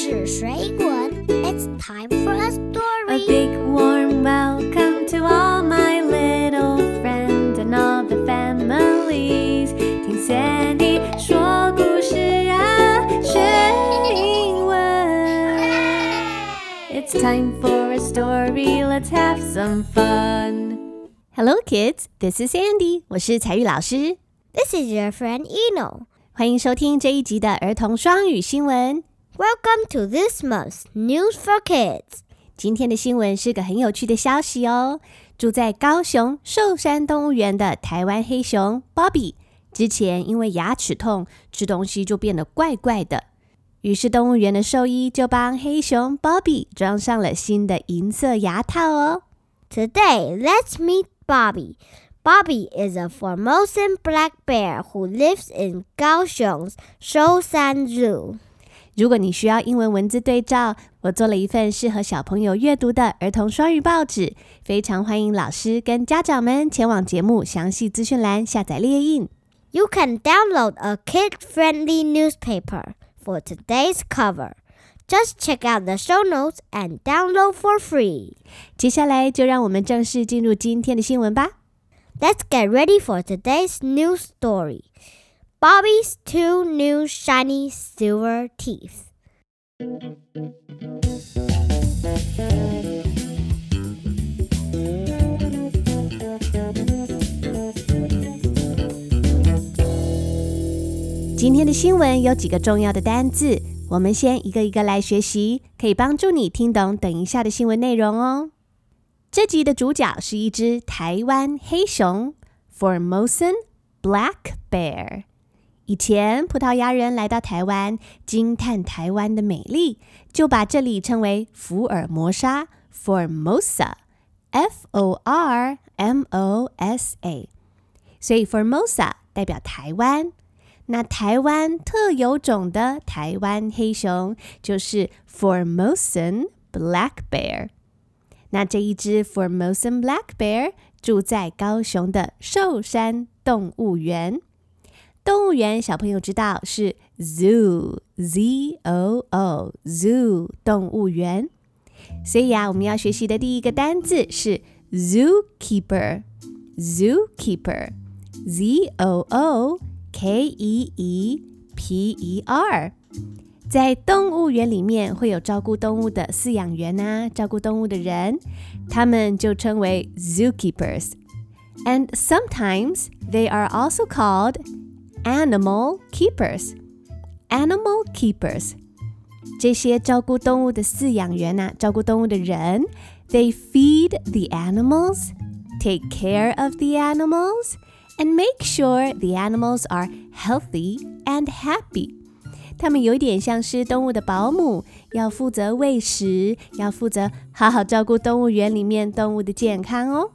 It's time for a story. A big warm welcome to all my little friends and all the families. 听谢你说故事啊，学英文。It's time for a story. Let's have some fun. Hello, kids. This is Sandy. 我是彩玉老师。This is your friend Eno. 欢迎收听这一集的儿童双语新闻。Welcome to this month's News for Kids。今天的新闻是个很有趣的消息哦。住在高雄寿山动物园的台湾黑熊 Bobby，之前因为牙齿痛，吃东西就变得怪怪的。于是动物园的兽医就帮黑熊 Bobby 装上了新的银色牙套哦。Today, let's meet Bobby. Bobby is a Formosan black bear who lives in Kaohsiung's Shoushan Zoo. 如果你需要英文文字对照，我做了一份适合小朋友阅读的儿童双语报纸，非常欢迎老师跟家长们前往节目详细资讯栏下载列印。 You can download a kid-friendly newspaper for today's cover. Just check out the show notes and download for free. 接下来就让我们正式进入今天的新闻吧。 Let's get ready for today's news story. Bobby's two new shiny silver teeth. 今天的新闻有几个重要的单字，我们先一个一个来学习，可以帮助你听懂等一下的新闻内容哦。这集的主角是一只台湾黑熊 （Formosan Black Bear）。 以前葡萄牙人来到台湾，惊叹台湾的美丽，就把这里称为福尔摩沙 （Formosa），F O R M O S A。所以 Formosa 代表台湾。那台湾特有种的台湾黑熊就是 Formosan Black Bear。那这一只 Formosan Black Bear 住在高雄的寿山动物园。动物园小朋友知道是 zoo，z o o zoo 动物园。所以啊，我们要学习的第一个单字是 zookeeper，zookeeper，z o o K E E P E R，在动物园里面会有照顾动物的饲养员啊，照顾动物的人，他们就称为 zookeepers。And sometimes they are also called animal keepers. Animal keepers，这些照顾动物的饲养员啊，照顾动物的人，they feed the animals, take care of the animals and make sure the animals are healthy and happy. 他们有一点像是动物的保姆，要负责喂食，要负责好好照顾动物园里面动物的健康哦。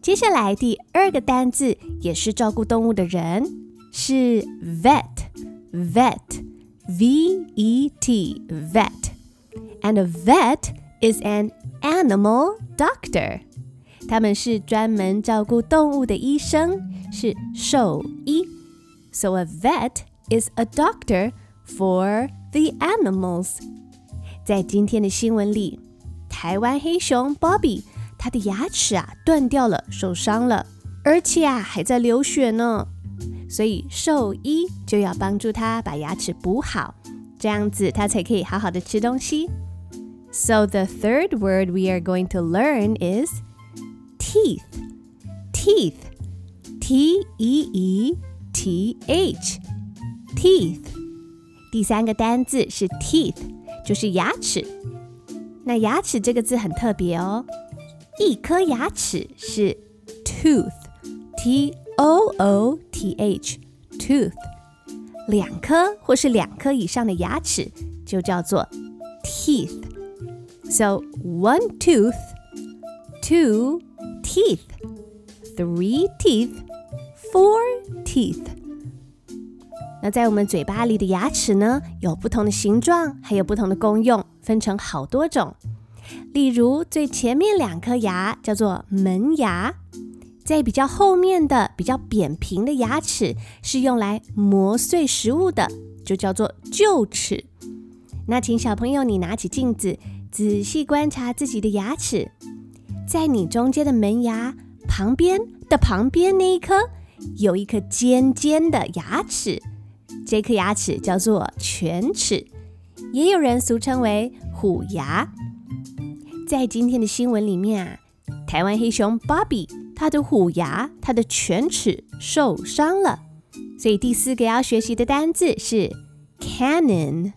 接下来第二个单字也是照顾动物的人， 是 vet，vet，v e t vet。And a vet is an animal doctor. 他们是专门照顾动物的医生，是兽医。So a vet is a doctor for the animals。在今天的新闻里，台湾黑熊 Bobby 它的牙齿啊断掉了，受伤了，而且啊还在流血呢。 所以兽医就要帮助它把牙齿补好，这样子它才可以好好的吃东西。So the third word we are going to learn is teeth. Teeth. T E E T H. Teeth. 第三个单字是 teeth，就是牙齿。那牙齿这个字很特别哦，一颗牙齿是 tooth，T O O T H tooth。两颗或是两颗以上的牙齿就叫做 teeth。So one tooth, two teeth, three teeth, four teeth. 那在我们嘴巴里的牙齿呢，有不同的形状，还有不同的功用，分成好多种。例如，最前面两颗牙叫做门牙，在比较后面的、比较扁平的牙齿是用来磨碎食物的，就叫做臼齿。那请小朋友你拿起镜子，仔细观察自己的牙齿，在你中间的门牙旁边的旁边那一颗，有一颗尖尖的牙齿，这颗牙齿叫做犬齿，也有人俗称为虎牙。在今天的新闻里面啊，台湾黑熊 Bobby 它的虎牙、它的犬齿受伤了，所以第四个要学习的单字是 cannon。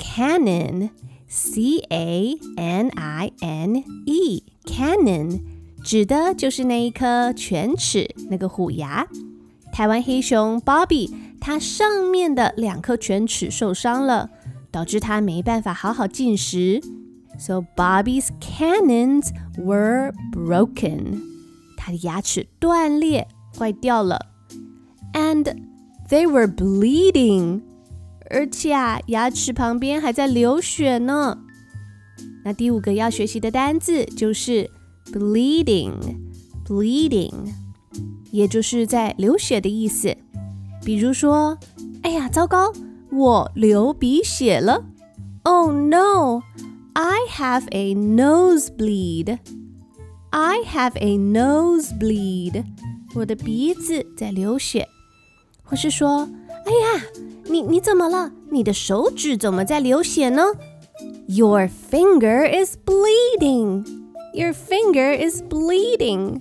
cannon，c a n i n e，cannon 指的就是那一颗犬齿，那个虎牙。台湾黑熊 Bobby 它上面的两颗犬齿受伤了，导致它没办法好好进食。So Bobby's cannons were broken，它的牙齿断裂坏掉了，and they were bleeding。而且啊，牙齿旁边还在流血呢。那第五个要学习的单字就是 bleeding，bleeding，也就是在流血的意思。比如说，哎呀，糟糕，我流鼻血了。Oh no，I have a nosebleed。 I have a nosebleed。我的鼻子在流血。或是说，哎呀。你你怎么了？你的手指怎么在流血呢？Your finger is bleeding. Your finger is bleeding.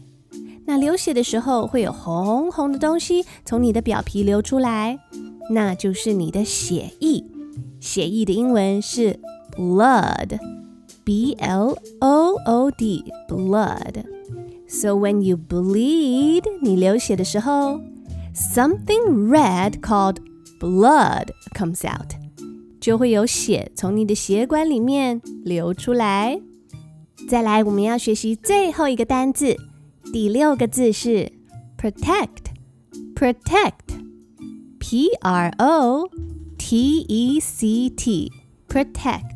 那流血的时候会有红红的东西从你的表皮流出来，那就是你的血液。血液的英文是 blood. B L O O D blood. So when you bleed，你流血的时候，something red called blood comes out，就会有血从你的血管里面流出来。再来，我们要学习最后一个单字，第六个字是 protect，protect，p r o t e c t，protect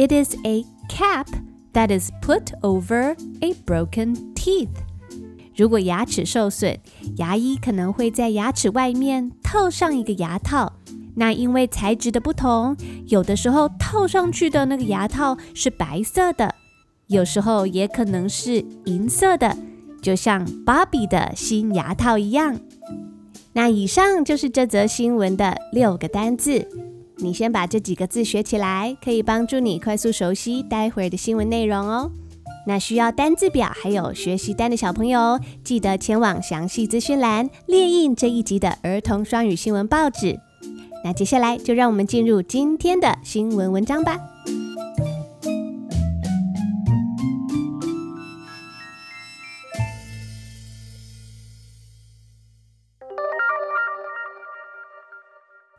It is a cap that is put over a broken teeth. 如果牙齿受损，牙医可能会在牙齿外面套上一个牙套。那因为材质的不同，有的时候套上去的那个牙套是白色的，有时候也可能是银色的，就像芭比的新牙套一样。那以上就是这则新闻的六个单字，你先把这几个字学起来，可以帮助你快速熟悉待会儿的新闻内容哦。那需要单字表还有学习单的小朋友，记得前往详细资讯栏列印这一集的儿童双语新闻报纸。那接下来就让我们进入今天的新闻文章吧。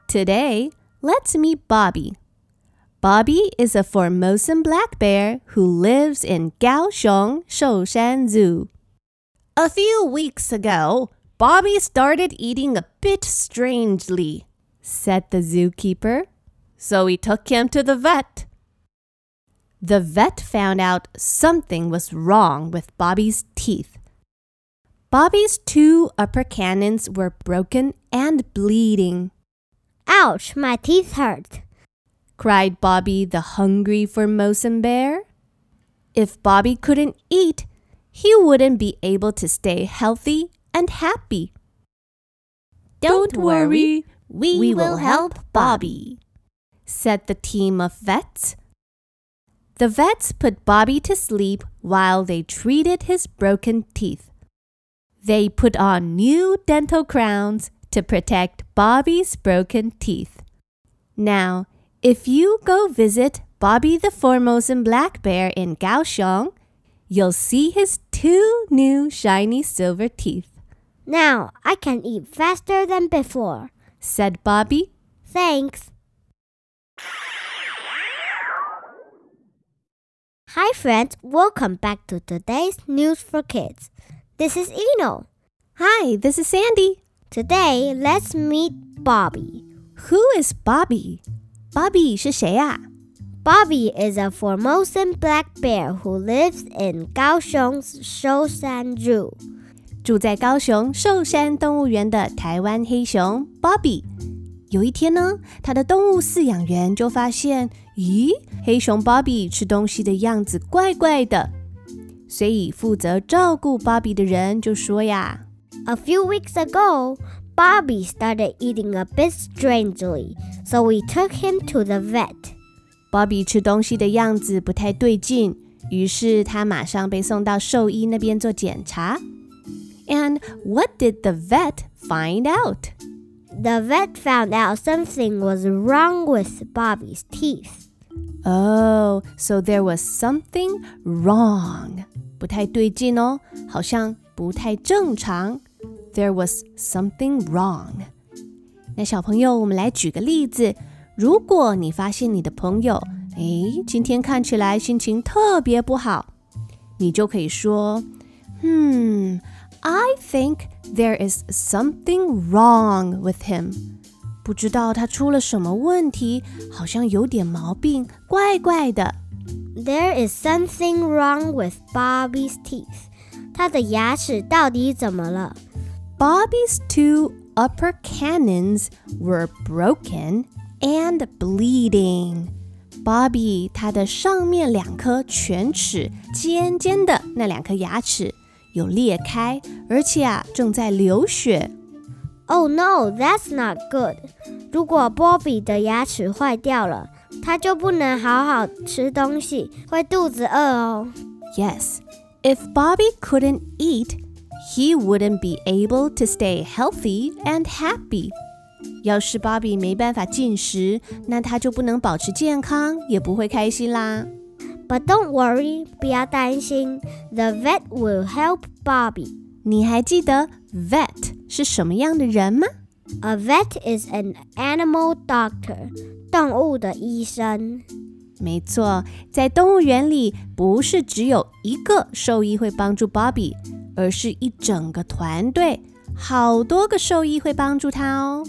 Today, let's meet Bobby. Bobby is a Formosan black bear who lives in Kaohsiung Shoushan Zoo. A few weeks ago, Bobby started eating a bit strangely, said the zookeeper. So we took him to the vet. The vet found out something was wrong with Bobby's teeth. Bobby's two upper canines were broken and bleeding. Ouch, my teeth hurt cried Bobby the hungry Formosan bear. If Bobby couldn't eat, he wouldn't be able to stay healthy and happy. Don't, Don't worry, we, we will help Bobby, said the team of vets. The vets put Bobby to sleep while they treated his broken teeth. They put on new dental crowns to protect Bobby's broken teeth. Now, if you go visit Bobby the Formosan Black Bear in Kaohsiung, you'll see his two new shiny silver teeth. Now I can eat faster than before, said Bobby. Thanks. Hi, friends. Welcome back to today's News for Kids. This is Eno. Hi, this is Sandy. Today, let's meet Bobby. Who is Bobby? Bobby 是谁呀、 Bobby is a Formosan black bear who lives in Kaohsiung's Shoushan Zoo. 住在高雄寿山动物园的台湾黑熊 Bobby。有一天呢，他的动物饲养员就发现，咦，黑熊 Bobby 吃东西的样子怪怪的，所以负责照顾 Bobby 的人就说呀 A few weeks ago, Bobby started eating a bit strangely, so we took him to the vet. ，Bobby 吃东西的样子不太对劲，于是他马上被送到兽医那边做检查。And what did the vet find out? The vet found out something was wrong with Bobby's teeth. Oh, so there was something wrong. 不太对劲哦，好像不太正常。 There was something wrong. 那小朋友，我们来举个例子。如果你发现你的朋友，诶，今天看起来心情特别不好，你就可以说，Hmm, I think there is something wrong with him. 不知道他出了什么问题，好像有点毛病，怪怪的。 There is something wrong with Bobby's teeth. 他的牙齿到底怎么了？ Bobby's two upper canines were broken and bleeding. Bobby 他的上面两颗犬齿尖尖的那两颗牙齿有裂开，而且啊正在流血。Oh no, that's not good. 如果 Bobby 的牙齿坏掉了，他就不能好好吃东西，会肚子饿哦。Yes, if Bobby couldn't eat he wouldn't be able to stay healthy and happy. 要是 Bobby 没办法进食，那他就不能保持健康，也不会开心啦。 But don't worry，不要担心，The vet will help Bobby. 你还记得 vet 是什么样的人吗？ A vet is an animal doctor，动物的医生。没错，在动物园里，不是只有一个兽医会帮助 Bobby， 而是一整个团队，好多个兽医会帮助他哦。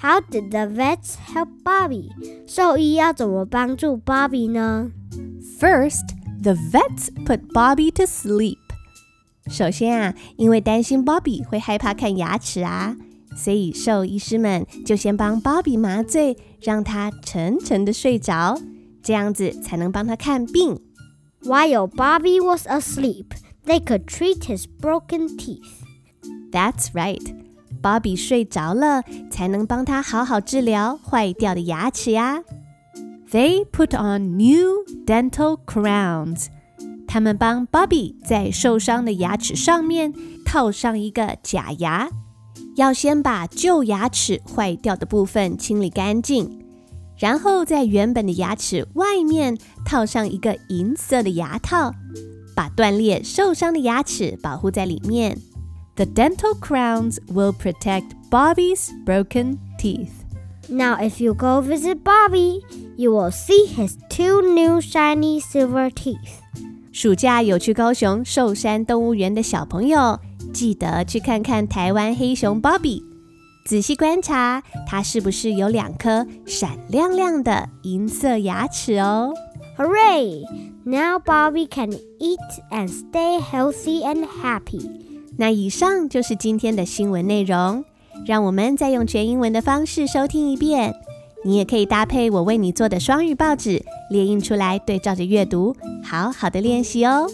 How did the vets help Bobby？兽医要怎么帮助 Bobby 呢？First, the vets put Bobby to sleep. 首先啊，因为担心 Bobby 会害怕看牙齿啊，所以兽医师们就先帮 Bobby 麻醉，让他沉沉的睡着，这样子才能帮他看病。While Bobby was asleep, they could treat his broken teeth. That's right. Bobby 睡着了，才能帮他好好治疗坏掉的牙齿呀。They put on new dental crowns. 他们帮 Bobby 在受伤的牙齿上面套上一个假牙，要先把旧牙齿坏掉的部分清理干净，然后在原本的牙齿外面套上一个银色的牙套， 把断裂受伤的牙齿保护在里面。The dental crowns will protect Bobby's broken teeth. Now, if you go visit Bobby, you will see his two new shiny silver teeth. 暑假有去高雄寿山动物园的小朋友，记得去看看台湾黑熊 Bobby，仔细观察它是不是有两颗闪亮亮的银色牙齿哦。 Hooray! Now Bobby can eat and stay healthy and happy. 那以上就是今天的新闻内容，让我们再用全英文的方式收听一遍。你也可以搭配我为你做的双语报纸，列印出来对照着阅读，好好的练习哦。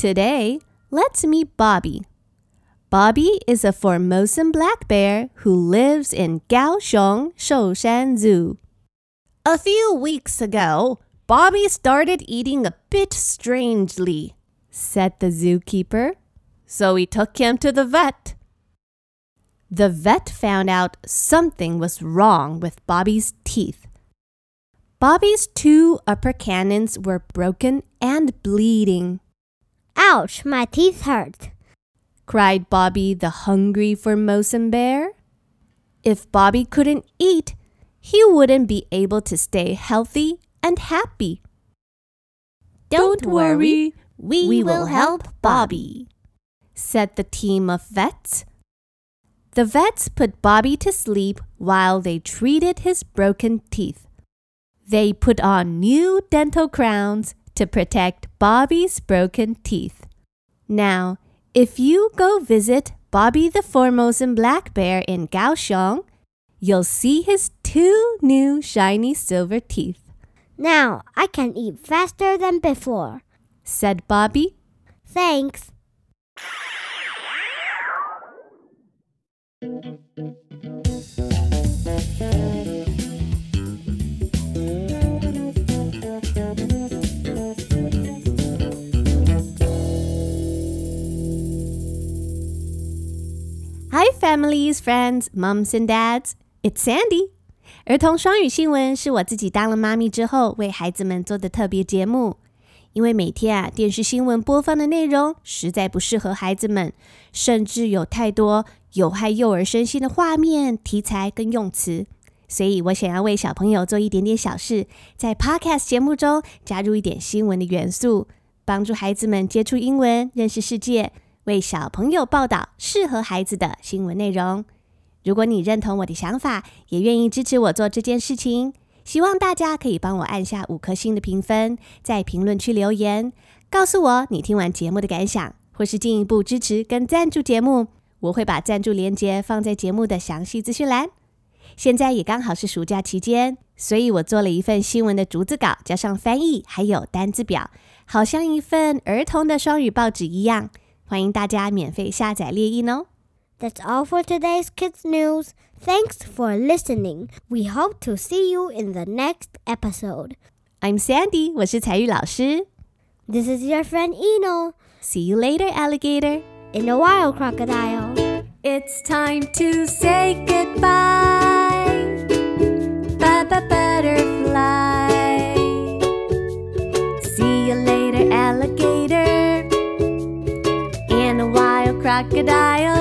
Today, let's meet Bobby. Bobby is a Formosan black bear who lives in Kaohsiung Shoushan Zoo. A few weeks ago, Bobby started eating a bit strangely, said the zookeeper. So we took him to the vet. The vet found out something was wrong with Bobby's teeth. Bobby's two upper canines were broken and bleeding. Ouch, my teeth hurt, cried Bobby the hungry Formosan bear. If Bobby couldn't eat, he wouldn't be able to stay healthy and happy. Don't, worry, we, we will help Bobby, said the team of vets. The vets put Bobby to sleep while they treated his broken teeth. They put on new dental crowns to protect Bobby's broken teeth. Now, if you go visit Bobby the Formosan black bear in Kaohsiung, you'll see his two new shiny silver teeth. Now I can eat faster than before, said Bobby. Thanks. Families, friends, moms and dads. It's Sandy. 儿童双语新闻是我自己当了妈咪之后为孩子们做的特别节目。因为每天啊电视新闻播放的内容实在不适合孩子们，甚至有太多有害幼儿身心的画面、题材跟用词，所以我想要为小朋友做一点点小事，在 Podcast 节目中加入一点新闻的元素，帮助孩子们接触英文、认识世界。为小朋友报道适合孩子的新闻内容。如果你认同我的想法，也愿意支持我做这件事情，希望大家可以帮我按下五颗星的评分，在评论区留言，告诉我你听完节目的感想，或是进一步支持跟赞助节目。我会把赞助链接放在节目的详细资讯栏。现在也刚好是暑假期间，所以我做了一份新闻的逐字稿，加上翻译还有单字表，好像一份儿童的双语报纸一样。欢迎大家免费下载列印哦。That's all for today's kids news. Thanks for listening. We hope to see you in the next episode. I'm Sandy，我是彩玉老师。 This is your friend Eno See you later, alligator. in a wild crocodile. It's time to say goodbye. Crocodile.